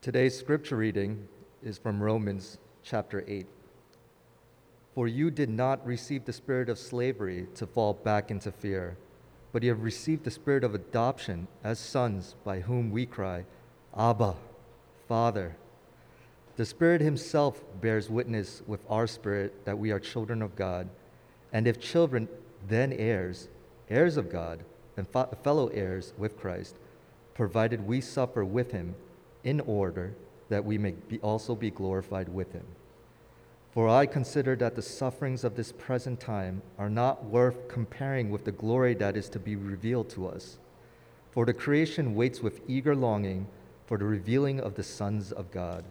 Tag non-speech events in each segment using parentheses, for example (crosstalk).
Today's scripture reading is from Romans chapter 8. For you did not receive the spirit of slavery to fall back into fear, but you have received the spirit of adoption as sons, by whom we cry, Abba, Father. The Spirit Himself bears witness with our spirit that we are children of God. And if children, then heirs, heirs of God, and fellow heirs with Christ, provided we suffer with Him in order that we may be also be glorified with Him. For I consider that the sufferings of this present time are not worth comparing with the glory that is to be revealed to us. For the creation waits with eager longing for the revealing of the sons of God.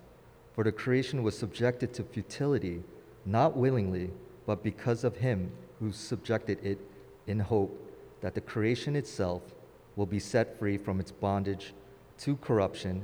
For the creation was subjected to futility, not willingly, but because of him who subjected it in hope that the creation itself will be set free from its bondage to corruption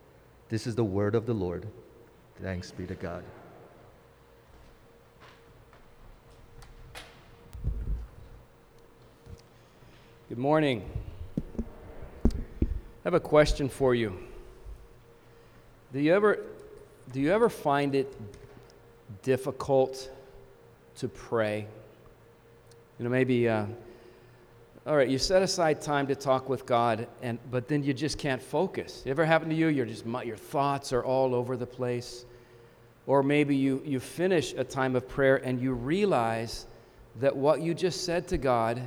This is the word of the Lord. Thanks be to God. Good morning. I have a question for you. Do you ever do you ever find it difficult to pray. You know, maybe, uh, all right, you set aside time to talk with God, and, but then you just can't focus. It Ever happen to you? You're just, your thoughts are all over the place. Or maybe you, you finish a time of prayer and you realize that what you just said to God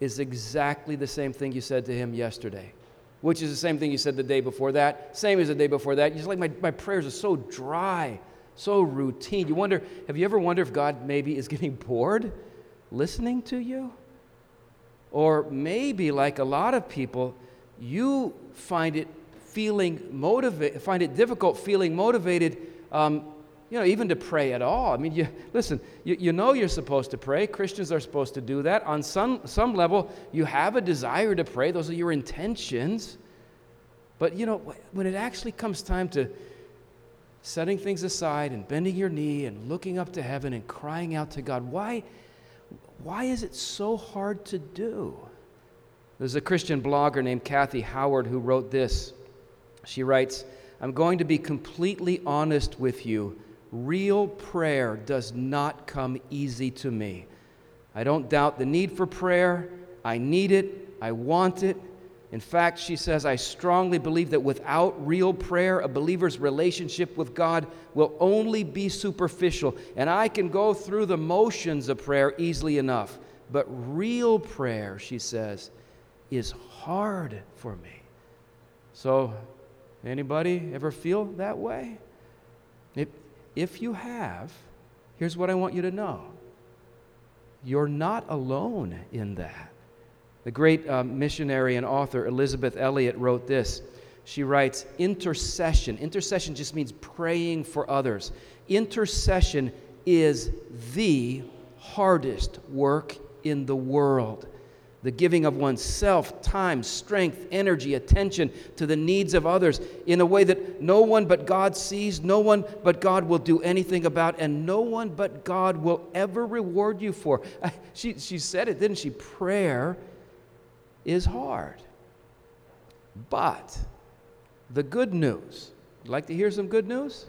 is exactly the same thing you said to Him yesterday, which is the same thing you said the day before that, same as the day before that. You're like, my, my prayers are so dry so routine. You wonder, have you ever wondered if God maybe is (laughs) getting bored listening to you? Or maybe, like a lot of people, you find it feeling motivated, find it difficult feeling motivated, um, you know, even to pray at all. I mean, you listen, you, you know you're supposed to pray. Christians are supposed to do that. On some, some level, you have a desire to pray, those are your intentions. But, you know, when it actually comes time to setting things aside and bending your knee and looking up to heaven and crying out to God. Why, why is it so hard to do? There's a Christian blogger named Kathy Howard who wrote this. She writes, I'm going to be completely honest with you. Real prayer does not come easy to me. I don't doubt the need for prayer. I need it. I want it. In fact, she says, I strongly believe that without real prayer, a believer's relationship with God will only be superficial. And I can go through the motions of prayer easily enough. But real prayer, she says, is hard for me. So, anybody ever feel that way? If, if you have, here's what I want you to know you're not alone in that. The great uh, missionary and author Elisabeth Elliot wrote this. She writes, Intercession. Intercession just means praying for others. Intercession is the hardest work in the world. The giving of oneself, time, strength, energy, attention to the needs of others in a way that no one but God sees, no one but God will do anything about, and no one but God will ever reward you for. (laughs) She, she said it, didn't she? Prayer is hard. But the good news, like to hear some good news?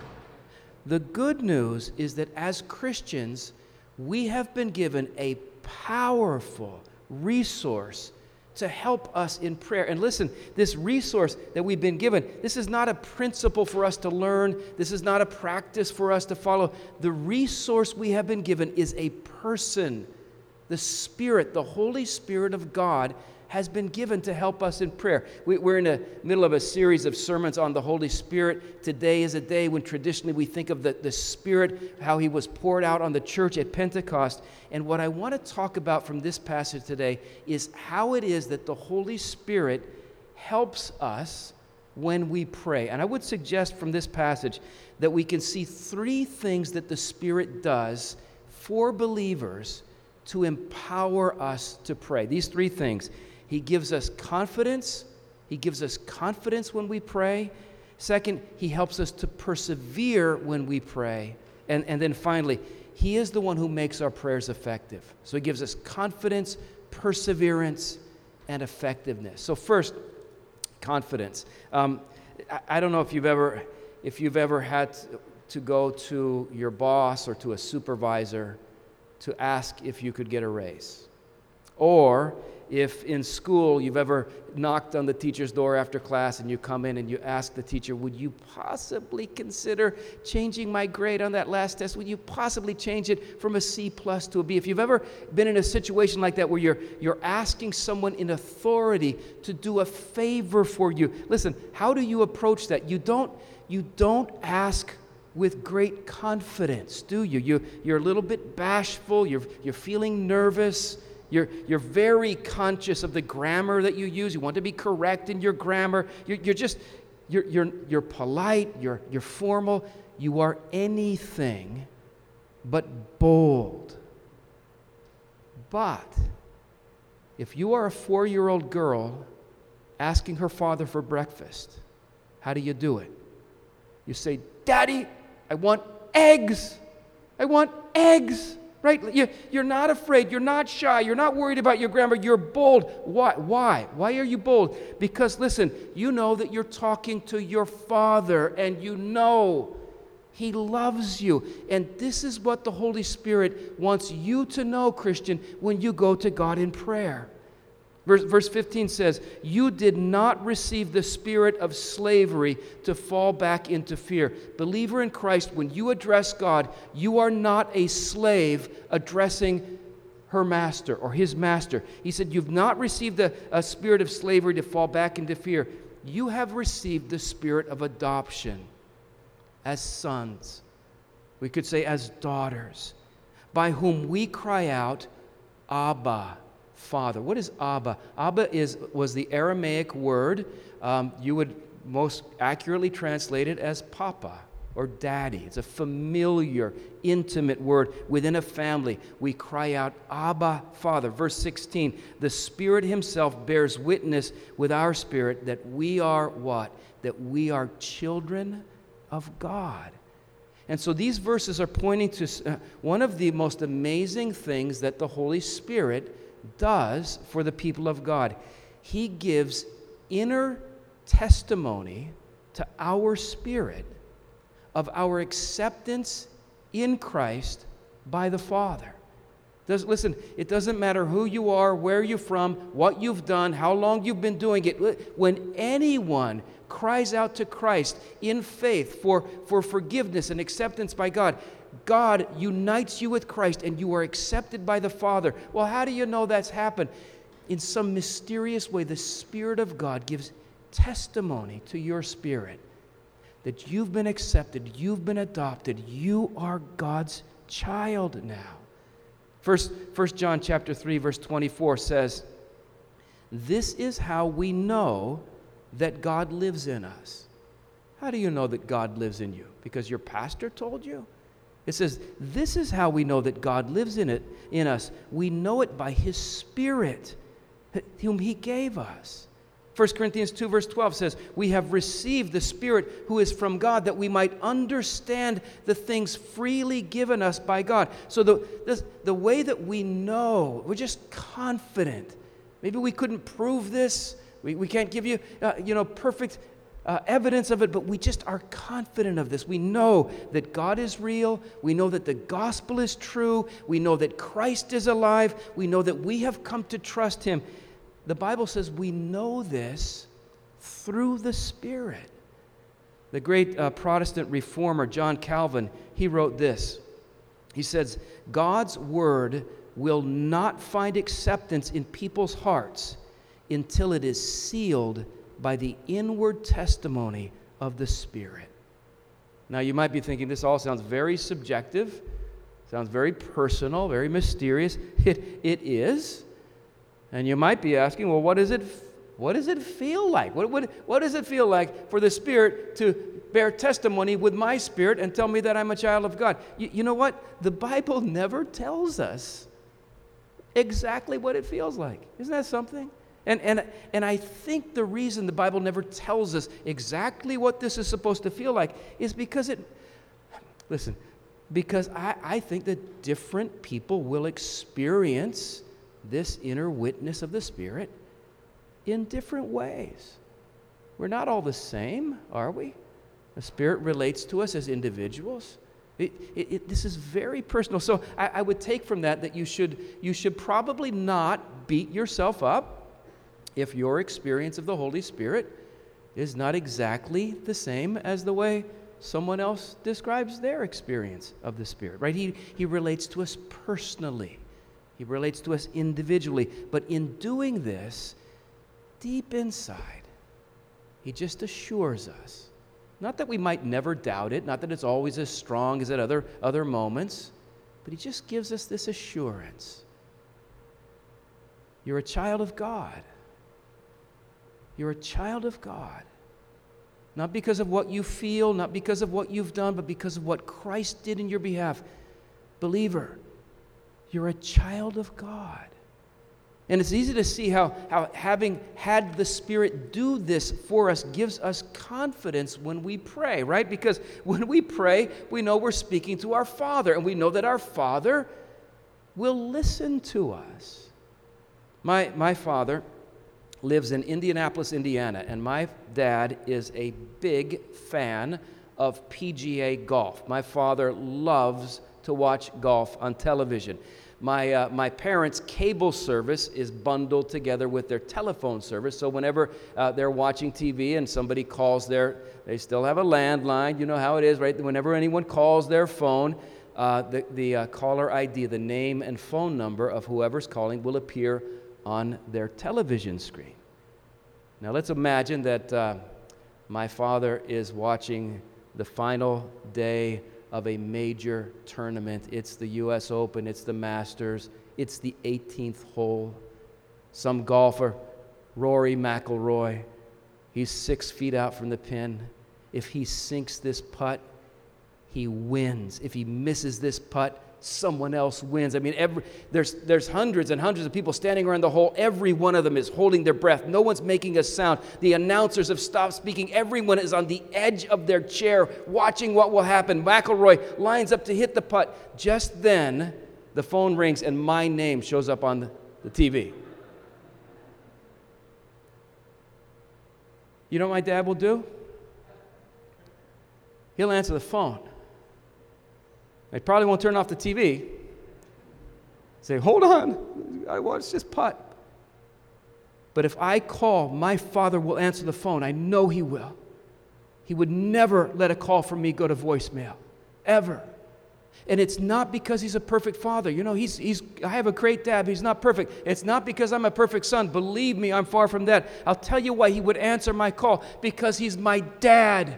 The good news is that as Christians, we have been given a powerful resource to help us in prayer. And listen, this resource that we've been given, this is not a principle for us to learn, this is not a practice for us to follow. The resource we have been given is a person. The Spirit, the Holy Spirit of God, has been given to help us in prayer. We, are in the middle of a series of sermons on the Holy Spirit. Today is a day when traditionally we think of the, the Spirit, how He was poured out on the church at Pentecost. And what I want to talk about from this passage today is how it is that the Holy Spirit helps us when we pray. And I would suggest from this passage that we can see three things that the Spirit does for believers to empower us to pray. These three things. He gives us confidence. He gives us confidence when we pray. Second, He helps us to persevere when we pray. And, and then finally, He is the one who makes our prayers effective. So He gives us confidence, perseverance, and effectiveness. So, first, confidence. Um, I, I, don't know if you've ever, if you've ever had to, to go to your boss or to a supervisor to ask if you could get a raise. Or if in school you've ever knocked on the teacher's door after class and you come in and you ask the teacher, Would you possibly consider changing my grade on that last test? Would you possibly change it from a C plus to a B? If you've ever been in a situation like that where you're, you're asking someone in authority to do a favor for you, listen, how do you approach that? You don't, you don't ask with great confidence, do you? you you're a little bit bashful, you're, you're feeling nervous. You're, you're very conscious of the grammar that you use. You want to be correct in your grammar. You're, you're just, you're, you're, you're polite, you're, you're formal. You are anything but bold. But if you are a four year old girl asking her father for breakfast, how do you do it? You say, Daddy, I want eggs. I want eggs right? You, you're not afraid. You're not shy. You're not worried about your grammar. You're bold. Why? Why? Why are you bold? Because, listen, you know that you're talking to your Father and you know He loves you. And this is what the Holy Spirit wants you to know, Christian, when you go to God in prayer. Verse, verse 15 says, You did not receive the spirit of slavery to fall back into fear. Believer in Christ, when you address God, you are not a slave addressing her master or his master. He said, You've not received a, a spirit of slavery to fall back into fear. You have received the spirit of adoption as sons. We could say as daughters, by whom we cry out, Abba father. What is Abba? Abba is, was the Aramaic word. Um, you would most accurately translate it as papa or daddy. It's a familiar, intimate word within a family. We cry out, Abba, Father. Verse 16 The Spirit Himself bears witness with our spirit that we are what? That we are children of God. And so these verses are pointing to uh, one of the most amazing things that the Holy Spirit does for the people of God. He gives inner testimony to our spirit of our acceptance in Christ by the Father. Does, listen, it doesn't matter who you are, where you're from, what you've done, how long you've been doing it. When anyone cries out to Christ in faith for, for forgiveness and acceptance by God, God unites you with Christ and you are accepted by the Father. Well, how do you know that's happened? In some mysterious way, the Spirit of God gives testimony to your spirit that you've been accepted, you've been adopted, you are God's child now. First, First John chapter 3 verse 24 says, "This is how we know that God lives in us." How do you know that God lives in you? Because your pastor told you? It says, This is how we know that God lives in it in us. We know it by his Spirit, whom he gave us. 1 Corinthians 2, verse 12 says, We have received the Spirit who is from God that we might understand the things freely given us by God. So, the, the, the way that we know, we're just confident. Maybe we couldn't prove this. We, we can't give you, uh, you know, perfect uh, evidence of it, but we just are confident of this. We know that God is real. We know that the gospel is true. We know that Christ is alive. We know that we have come to trust Him. The Bible says we know this through the Spirit. The great uh, Protestant reformer John Calvin, he wrote this. He says, God's word will not find acceptance in people's hearts until it is sealed by the inward testimony of the Spirit. Now, you might be thinking this all sounds very subjective, sounds very personal, very mysterious. (laughs) It, it is. And you might be asking, well, what does it, what does it feel like? What, what, what does it feel like for the Spirit to bear testimony with my spirit and tell me that I'm a child of God? You, you know what? The Bible (laughs) never tells us exactly what it feels like. Isn't that something? And, and, and I think the reason the Bible never tells us exactly what this is supposed to feel like is because it, listen, because I, I think that different people will experience this inner witness of the Spirit in different ways. We're not all the same, are we? The Spirit relates to us as individuals. It, it, it, this is very personal. So I, I would take from that that you should, you should probably not beat yourself up if your experience of the Holy Spirit is not exactly the same as the way someone else describes their experience of the Spirit, right? He, he relates to us personally, he relates to us individually. But in doing this, deep inside, he just assures us. Not that we might never doubt it, not that it's always as strong as at other, other moments, but he just gives us this assurance. You're a child of God. You're a child of God. Not because of what you feel, not because of what you've done, but because of what Christ did in your behalf. Believer, you're a child of God. And it's easy to see how, how having had the Spirit do this for us gives us confidence when we pray, right? Because when we pray, we know we're speaking to our Father, and we know that our Father will listen to us. My, my father, lives in Indianapolis, Indiana, and my dad is a big fan of PGA golf. My father loves to watch golf on television. My, uh, my parents' cable service is bundled together with their telephone service, so whenever uh, they're watching TV and somebody calls their, they still have a landline, you know how it is, right? Whenever anyone calls their phone, uh, the, the uh, caller ID, the name and phone number of whoever's calling will appear on their television screen. Now, let's imagine that uh, my father is watching the final day of a major tournament. It's the US Open, it's the Masters, it's the 18th hole. Some golfer, Rory McIlroy, he's six feet out from the pin. If he sinks this putt, he wins. If he misses this putt, someone else wins. I mean, every, there's, there's hundreds and hundreds of people standing around the hole. Every one of them is holding their breath. No one's making a sound. The announcers have stopped speaking. Everyone is on the edge of their chair watching what will happen. McIlroy lines up to hit the putt. Just then, the phone rings and my name shows up on the, the TV. You know what my dad will do? He'll answer the phone. They probably won't turn off the TV. Say, hold on, I watch this putt. But if I call, my father will answer the phone. I know he will. He would never let a call from me go to voicemail, ever. And it's not because he's a perfect father. You know, he's, he's, I have a great dad, he's not perfect. It's not because I'm a perfect son. Believe me, I'm far from that. I'll tell you why he would answer my call because he's my dad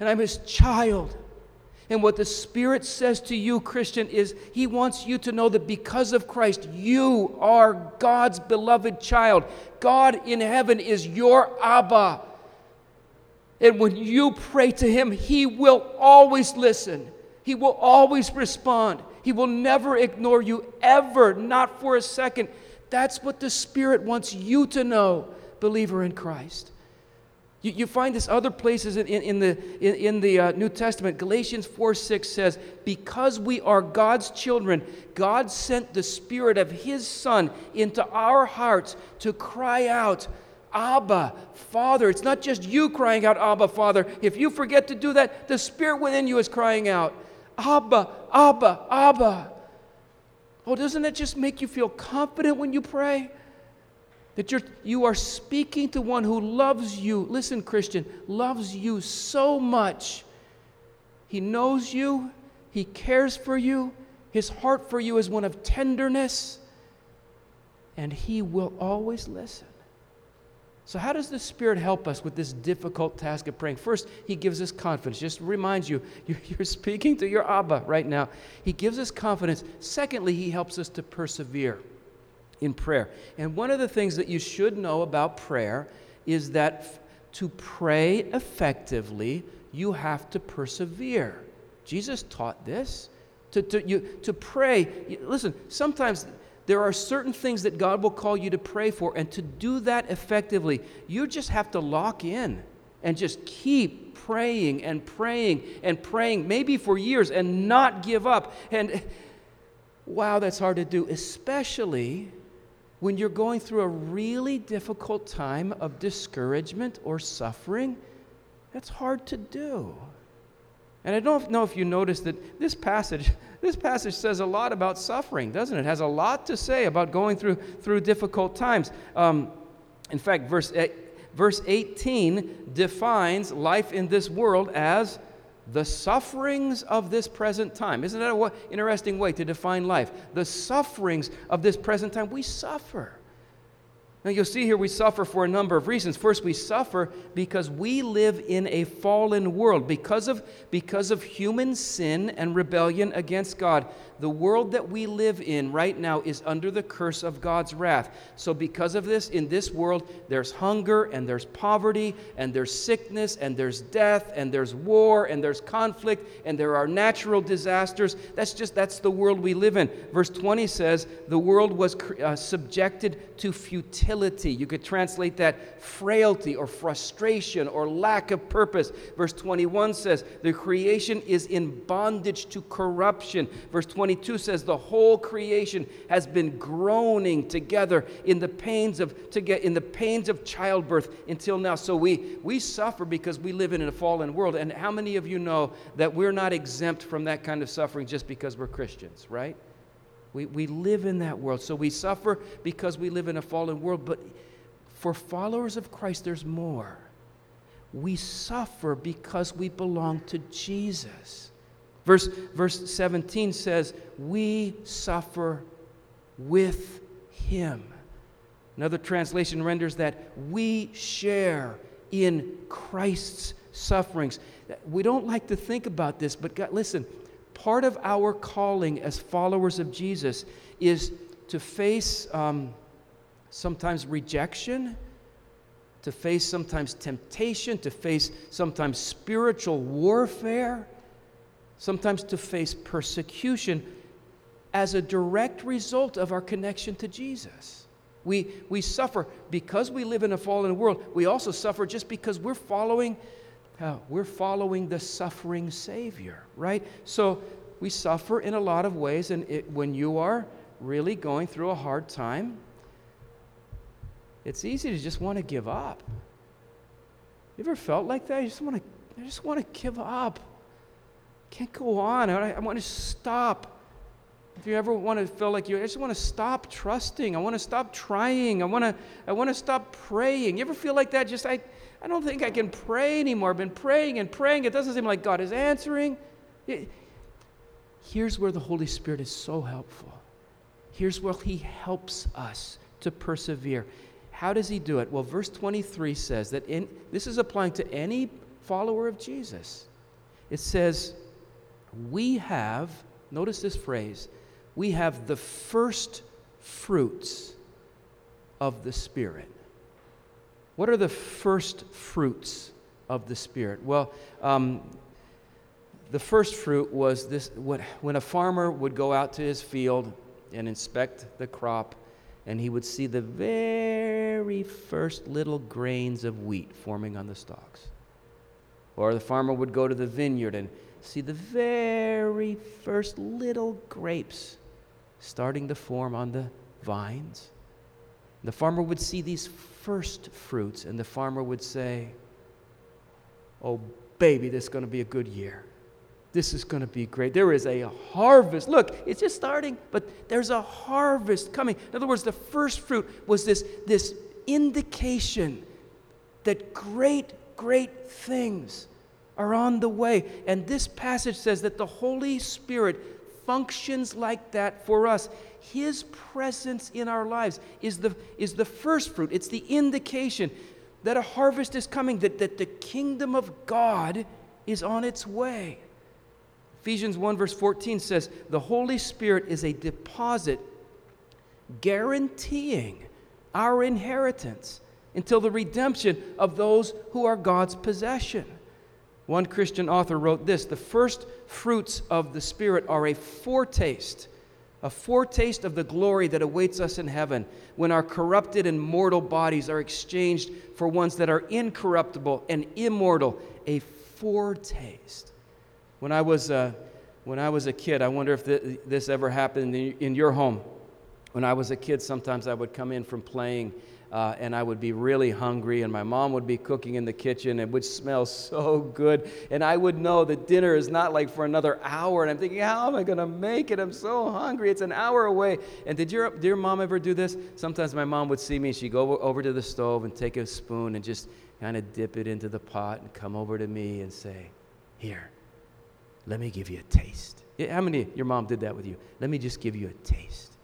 and I'm his child. And what the Spirit says to you, Christian, is He wants you to know that because of Christ, you are God's beloved child. God in heaven is your Abba. And when you pray to Him, He will always listen, He will always respond. He will never ignore you, ever, not for a second. That's what the Spirit wants you to know, believer in Christ. You, you find this other places in, in, in the, in, in the uh, New Testament. Galatians 4 6 says, Because we are God's children, God sent the Spirit of His Son into our hearts to cry out, Abba, Father. It's not just you crying out, Abba, Father. If you forget to do that, the Spirit within you is crying out, Abba, Abba, Abba. Oh, doesn't that just make you feel confident when you pray? That you're, you are speaking to one who loves you. Listen, Christian, loves you so much. He knows you, He cares for you, His heart for you is one of tenderness, and He will always listen. So, how does the Spirit help us with this difficult task of praying? First, He gives us confidence. Just reminds you, (laughs) you're speaking to your Abba right now. He gives us confidence. Secondly, He helps us to persevere in prayer. And one of the things that you should know about prayer is that to pray effectively, you have to persevere. Jesus taught this. To, to, you, to pray, listen, sometimes there are certain things that God will call you to pray for, and to do that effectively, you just have to lock in and just keep praying and praying and praying, maybe for years, and not give up. And (laughs) wow, that's hard to do, especially when you're going through a really difficult time of discouragement or suffering. That's hard to do. And I don't know if you noticed that this passage, (laughs) this passage says a lot about suffering, doesn't it? it has a lot to say about going through, through difficult times. Um, in fact, verse, verse 18 defines life in this world as the sufferings of this present time. Isn't that an interesting way to define life? The sufferings of this present time. We suffer. Now, you'll see here we suffer for a number of reasons. First, we suffer because we live in a fallen world. Because of, because of human sin and rebellion against God, the world that we live in right now is under the curse of God's wrath. So, because of this, in this world, there's hunger and there's poverty and there's sickness and there's death and there's war and there's conflict and there are natural disasters. That's just, that's the world we live in. Verse 20 says, the world was uh, subjected to futility futility. You could translate that frailty or frustration or lack of purpose. Verse 21 says, the creation is in bondage to corruption. Verse 22 says, the whole creation has been groaning together in the pains of, to get, in the pains of childbirth until now. So we, we suffer because we live in a fallen world. And how many of you know that we're not exempt from that kind of suffering just because we're Christians, right? We, we live in that world. So we suffer because we live in a fallen world. But for followers of Christ, there's more. We suffer because we belong to Jesus. Verse, verse 17 says, We suffer with him. Another translation renders that we share in Christ's sufferings. We don't like to think about this, but God, listen, part of our calling as followers of Jesus is to face um, sometimes rejection, to face sometimes temptation, to face sometimes spiritual warfare, sometimes to face persecution as a direct result of our connection to Jesus. We, we suffer because we live in a fallen world. We also suffer just because we're following uh, we're following the suffering Savior, right? So we suffer in a lot of ways, and it, when you are really going through a hard time, it's easy to just want to give up. You ever felt like that? You just want to, I just want to give up. Can't go on. I, I want to stop. If you ever want to feel like you, I just want to stop trusting. I want to stop trying. I want to, I want to stop praying. You ever feel like that? Just I, I don't think I can pray anymore. I've been praying and praying. It doesn't seem like God is answering. Here's where the Holy Spirit is so helpful. Here's where He helps us to persevere. How does He do it? Well, verse 23 says that in, this is applying to any follower of Jesus. It says, We have, notice this phrase, we have the first fruits of the Spirit. What are the first fruits of the Spirit? Well, um, the first fruit was this when a farmer would go out to his field and inspect the crop, and he would see the very first little grains of wheat forming on the stalks. Or the farmer would go to the vineyard and see the very first little grapes starting to form on the vines. The farmer would see these first fruits, and the farmer would say, Oh, baby, this is going to be a good year. This is going to be great. There is a harvest. Look, it's just starting, but there's a harvest coming. In other words, the first fruit was this, this indication that great, great things are on the way. And this passage says that the Holy Spirit functions like that for us. His presence in our lives is the, is the first fruit, it's the indication that a harvest is coming, that, that the kingdom of God is on its way. Ephesians 1, verse 14 says, The Holy Spirit is a deposit guaranteeing our inheritance until the redemption of those who are God's possession. One Christian author wrote this The first fruits of the Spirit are a foretaste, a foretaste of the glory that awaits us in heaven when our corrupted and mortal bodies are exchanged for ones that are incorruptible and immortal. A foretaste. When I was, uh, when I was a kid, I wonder if th- this ever happened in your home. When I was a kid, sometimes I would come in from playing uh, and I would be really hungry, and my mom would be cooking in the kitchen, and would smell so good. And I would know that dinner is not like for another hour, and I'm thinking, how am I going to make it? I'm so hungry. It's an hour away. And did your, your mom ever do this? Sometimes my mom would see me, and she'd go over to the stove and take a spoon and just kind of dip it into the pot and come over to me and say, Here, let me give you a taste. How many your mom did that with you? Let me just give you a taste.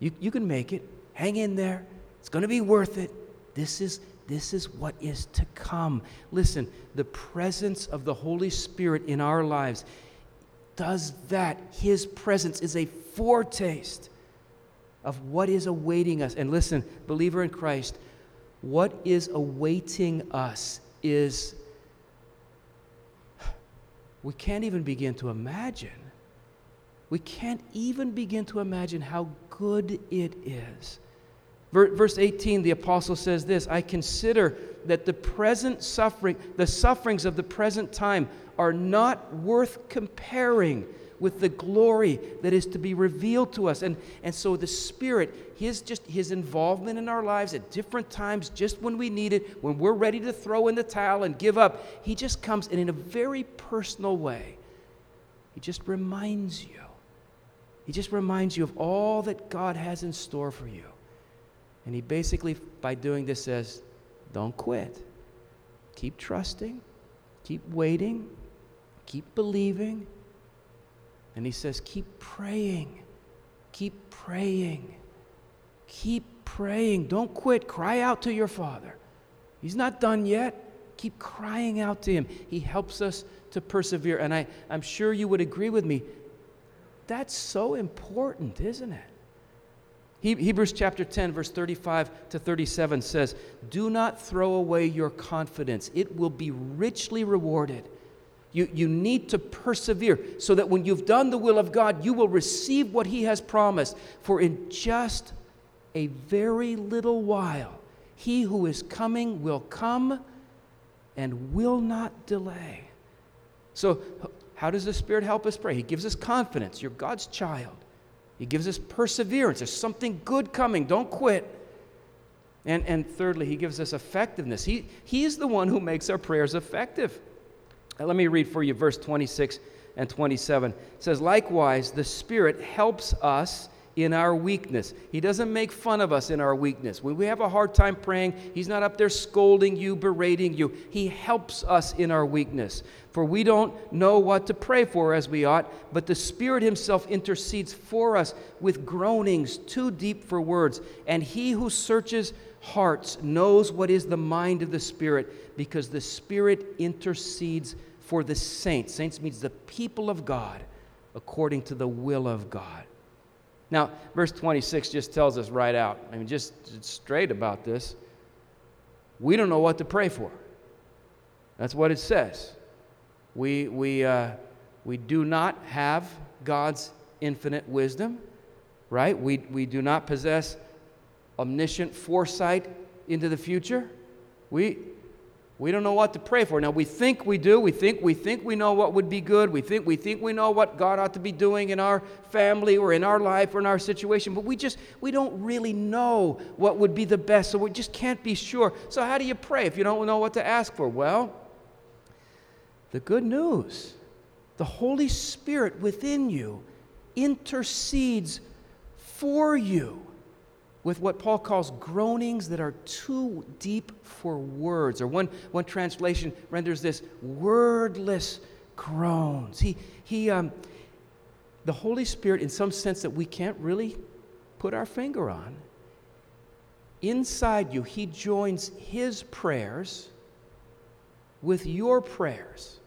You, you can make it. Hang in there. It's going to be worth it. This is, this is what is to come. Listen, the presence of the Holy Spirit in our lives does that. His presence is a foretaste of what is awaiting us. And listen, believer in Christ, what is awaiting us is, we can't even begin to imagine. We can't even begin to imagine how good it is. Verse 18, the apostle says this I consider that the present suffering, the sufferings of the present time, are not worth comparing with the glory that is to be revealed to us. And, and so the Spirit, his just his involvement in our lives at different times, just when we need it, when we're ready to throw in the towel and give up, he just comes and in a very personal way. He just reminds you. He just reminds you of all that God has in store for you. And he basically, by doing this, says, Don't quit. Keep trusting, keep waiting, keep believing. And he says, Keep praying, keep praying, keep praying. Don't quit. Cry out to your Father. He's not done yet. Keep crying out to him. He helps us to persevere. And I, I'm sure you would agree with me. That's so important, isn't it? Hebrews chapter 10, verse 35 to 37 says, Do not throw away your confidence, it will be richly rewarded. You, you need to persevere so that when you've done the will of God, you will receive what He has promised. For in just a very little while, He who is coming will come and will not delay. So, how does the Spirit help us pray? He gives us confidence. You're God's child. He gives us perseverance. There's something good coming. Don't quit. And, and thirdly, he gives us effectiveness. He, he's the one who makes our prayers effective. Let me read for you verse 26 and 27. It says, Likewise, the Spirit helps us in our weakness. He doesn't make fun of us in our weakness. When we have a hard time praying, He's not up there scolding you, berating you. He helps us in our weakness. For we don't know what to pray for as we ought, but the Spirit Himself intercedes for us with groanings too deep for words. And He who searches hearts knows what is the mind of the Spirit, because the Spirit intercedes for the saints. Saints means the people of God according to the will of God. Now, verse 26 just tells us right out, I mean, just, straight about this. We don't know what to pray for. That's what it says. We, we, uh, we do not have God's infinite wisdom, right? We, we do not possess omniscient foresight into the future. We, we don't know what to pray for. Now we think we do. We think we think we know what would be good. We think we think we know what God ought to be doing in our family or in our life or in our situation, but we just we don't really know what would be the best. So we just can't be sure. So how do you pray if you don't know what to ask for? Well, the good news. The Holy Spirit within you intercedes for you with what Paul calls groanings that are too deep for words. Or one, one translation renders this wordless groans. He, he, um, the Holy Spirit, in some sense that we can't really put our finger on, inside you, He joins His prayers with your prayers.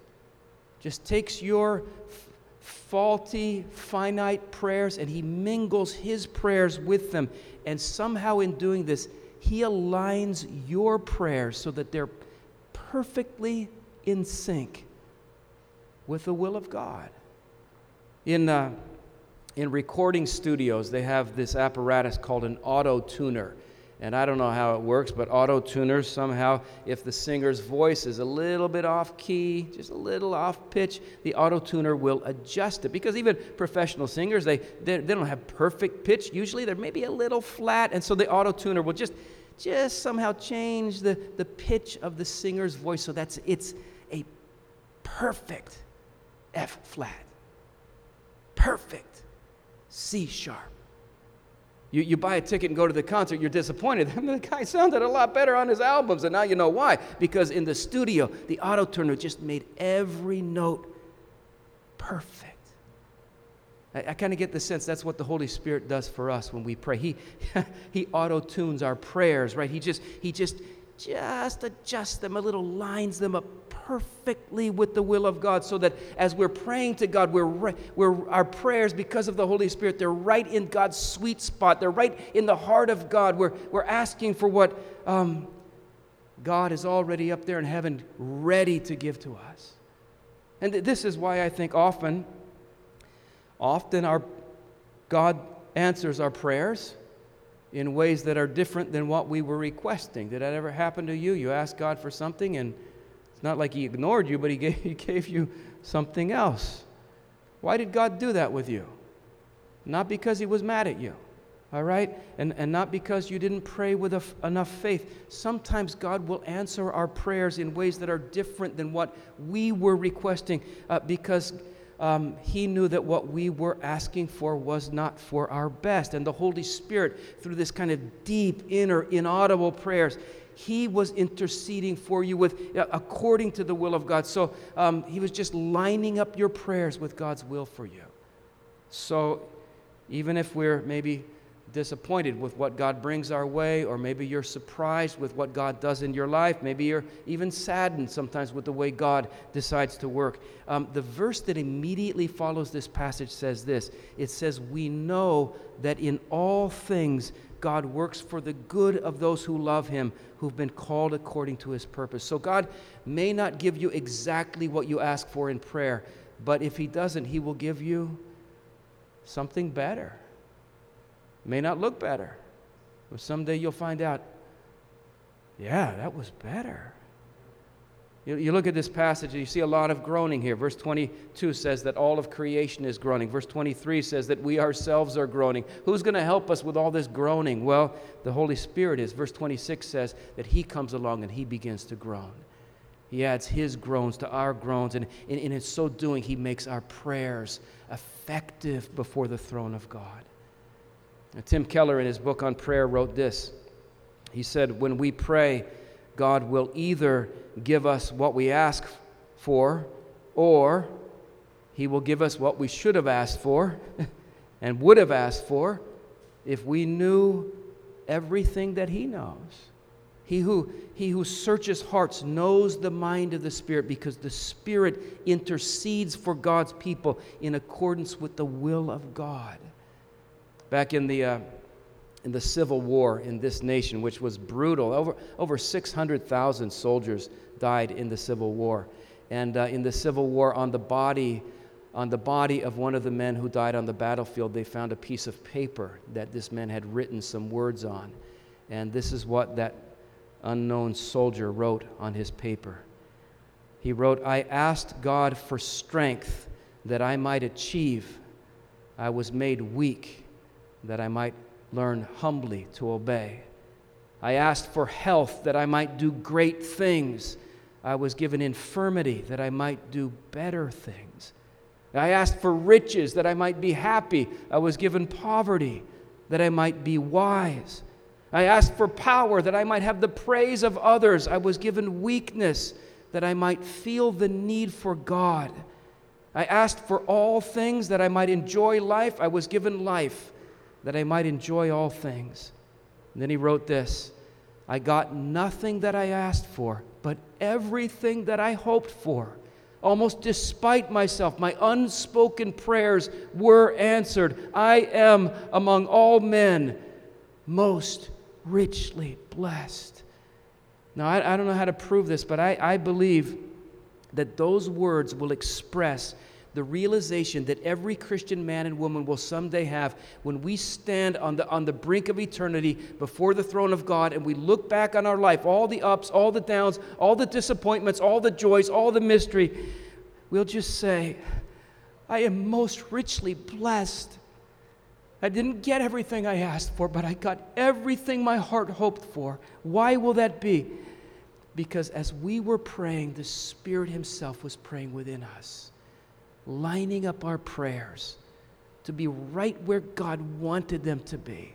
Just takes your faulty, finite prayers and He mingles His prayers with them. And somehow, in doing this, He aligns your prayers so that they're perfectly in sync with the will of God. In, uh, in recording studios, they have this apparatus called an auto tuner. And I don't know how it works, but auto tuners somehow, if the singer's voice is a little bit off key, just a little off pitch, the auto tuner will adjust it. Because even professional singers, they, they, they don't have perfect pitch. Usually they're maybe a little flat. And so the auto tuner will just, just somehow change the, the pitch of the singer's voice so that's it's a perfect F flat, perfect C sharp. You, you buy a ticket and go to the concert, you're disappointed. (laughs) the guy sounded a lot better on his albums, and now you know why. Because in the studio, the auto tuner just made every note perfect. I, I kind of get the sense that's what the Holy Spirit does for us when we pray. He, (laughs) he auto tunes our prayers, right? He just, he just, just adjusts them a little, lines them up perfectly with the will of God so that as we're praying to God, we're, we're, our prayers, because of the Holy Spirit, they're right in God's sweet spot. They're right in the heart of God. We're, we're asking for what um, God is already up there in heaven ready to give to us. And this is why I think often, often our God answers our prayers in ways that are different than what we were requesting. Did that ever happen to you? You ask God for something and it's not like he ignored you, but he gave, (laughs) he gave you something else. Why did God do that with you? Not because he was mad at you, all right? And, and not because you didn't pray with enough faith. Sometimes God will answer our prayers in ways that are different than what we were requesting uh, because um, he knew that what we were asking for was not for our best. And the Holy Spirit, through this kind of deep, inner, inaudible prayers, he was interceding for you with uh, according to the will of God. So um, he was just lining up your prayers with God's will for you. So even if we're maybe disappointed with what God brings our way, or maybe you're surprised with what God does in your life. Maybe you're even saddened sometimes with the way God decides to work. Um, the verse that immediately follows this passage says this it says, We know that in all things God works for the good of those who love him, who've been called according to his purpose. So God may not give you exactly what you ask for in prayer, but if he doesn't, he will give you something better. May not look better, but someday you'll find out, yeah, that was better. You, you look at this passage and you see a lot of groaning here. Verse 22 says that all of creation is groaning. Verse 23 says that we ourselves are groaning. Who's going to help us with all this groaning? Well, the Holy Spirit is. Verse 26 says that He comes along and He begins to groan. He adds His groans to our groans, and in, in so doing, He makes our prayers effective before the throne of God. Now, Tim Keller, in his book on prayer, wrote this. He said, When we pray, God will either give us what we ask for, or He will give us what we should have asked for (laughs) and would have asked for if we knew everything that He knows. He who, he who searches hearts knows the mind of the Spirit because the Spirit intercedes for God's people in accordance with the will of God. Back in the uh, in the Civil War in this nation, which was brutal. Over, over 600,000 soldiers died in the Civil War. And uh, in the Civil War, on the body, on the body of one of the men who died on the battlefield, they found a piece of paper that this man had written some words on. And this is what that unknown soldier wrote on his paper. He wrote, I asked God for strength that I might achieve. I was made weak that I might learn humbly to obey. I asked for health that I might do great things. I was given infirmity that I might do better things. I asked for riches that I might be happy. I was given poverty that I might be wise. I asked for power that I might have the praise of others. I was given weakness that I might feel the need for God. I asked for all things that I might enjoy life. I was given life that I might enjoy all things. And then he wrote this I got nothing that I asked for, but everything that I hoped for. Almost despite myself, my unspoken prayers were answered. I am among all men most richly blessed. Now, I, I don't know how to prove this, but I, I believe that those words will express the realization that every Christian man and woman will someday have when we stand on the, on the brink of eternity before the throne of God and we look back on our life, all the ups, all the downs, all the disappointments, all the joys, all the mystery, we'll just say, I am most richly blessed. I didn't get everything I asked for, but I got everything my heart hoped for. Why will that be? Because as we were praying, the Spirit Himself was praying within us, lining up our prayers to be right where God wanted them to be,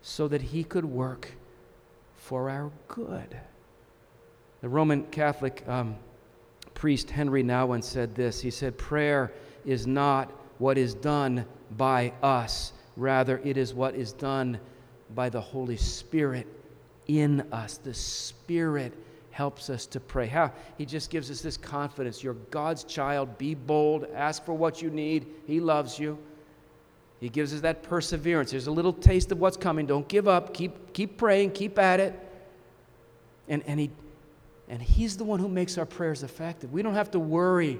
so that He could work for our good. The Roman Catholic um, priest Henri Nouwen said this He said, Prayer is not what is done by us, rather, it is what is done by the Holy Spirit in us. The Spirit helps us to pray. How? He just gives us this confidence. You're God's child. Be bold. Ask for what you need. He loves you. He gives us that perseverance. There's a little taste of what's coming. Don't give up. Keep, keep praying. Keep at it. And, and, he, and He's the one who makes our prayers effective. We don't have to worry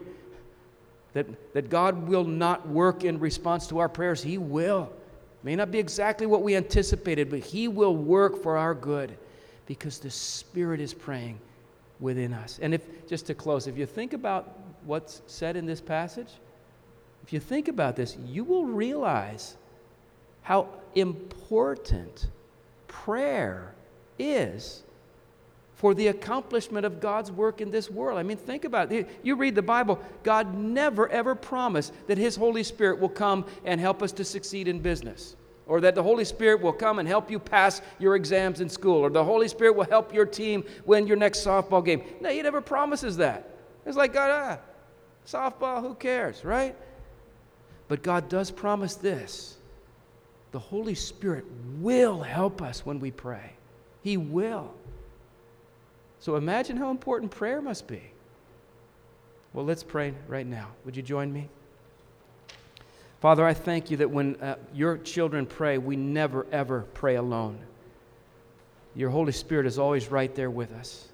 that, that God will not work in response to our prayers. He will. May not be exactly what we anticipated, but He will work for our good because the Spirit is praying within us. And if, just to close, if you think about what's said in this passage, if you think about this, you will realize how important prayer is for the accomplishment of God's work in this world. I mean, think about it. You read the Bible, God never ever promised that His Holy Spirit will come and help us to succeed in business, or that the Holy Spirit will come and help you pass your exams in school, or the Holy Spirit will help your team win your next softball game. No, He never promises that. It's like, God, ah, softball, who cares, right? But God does promise this the Holy Spirit will help us when we pray. He will. So imagine how important prayer must be. Well, let's pray right now. Would you join me? Father, I thank you that when uh, your children pray, we never, ever pray alone. Your Holy Spirit is always right there with us.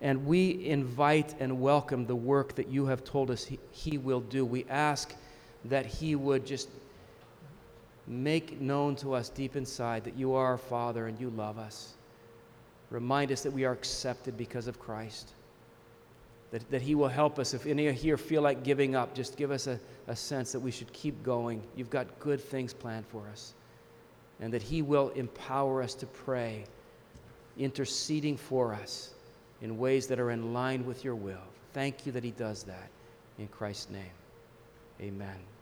And we invite and welcome the work that you have told us he, he will do. We ask that He would just make known to us deep inside that you are our Father and you love us. Remind us that we are accepted because of Christ. That, that He will help us. If any of you here feel like giving up, just give us a, a sense that we should keep going. You've got good things planned for us. And that He will empower us to pray, interceding for us in ways that are in line with your will. Thank you that He does that. In Christ's name, amen.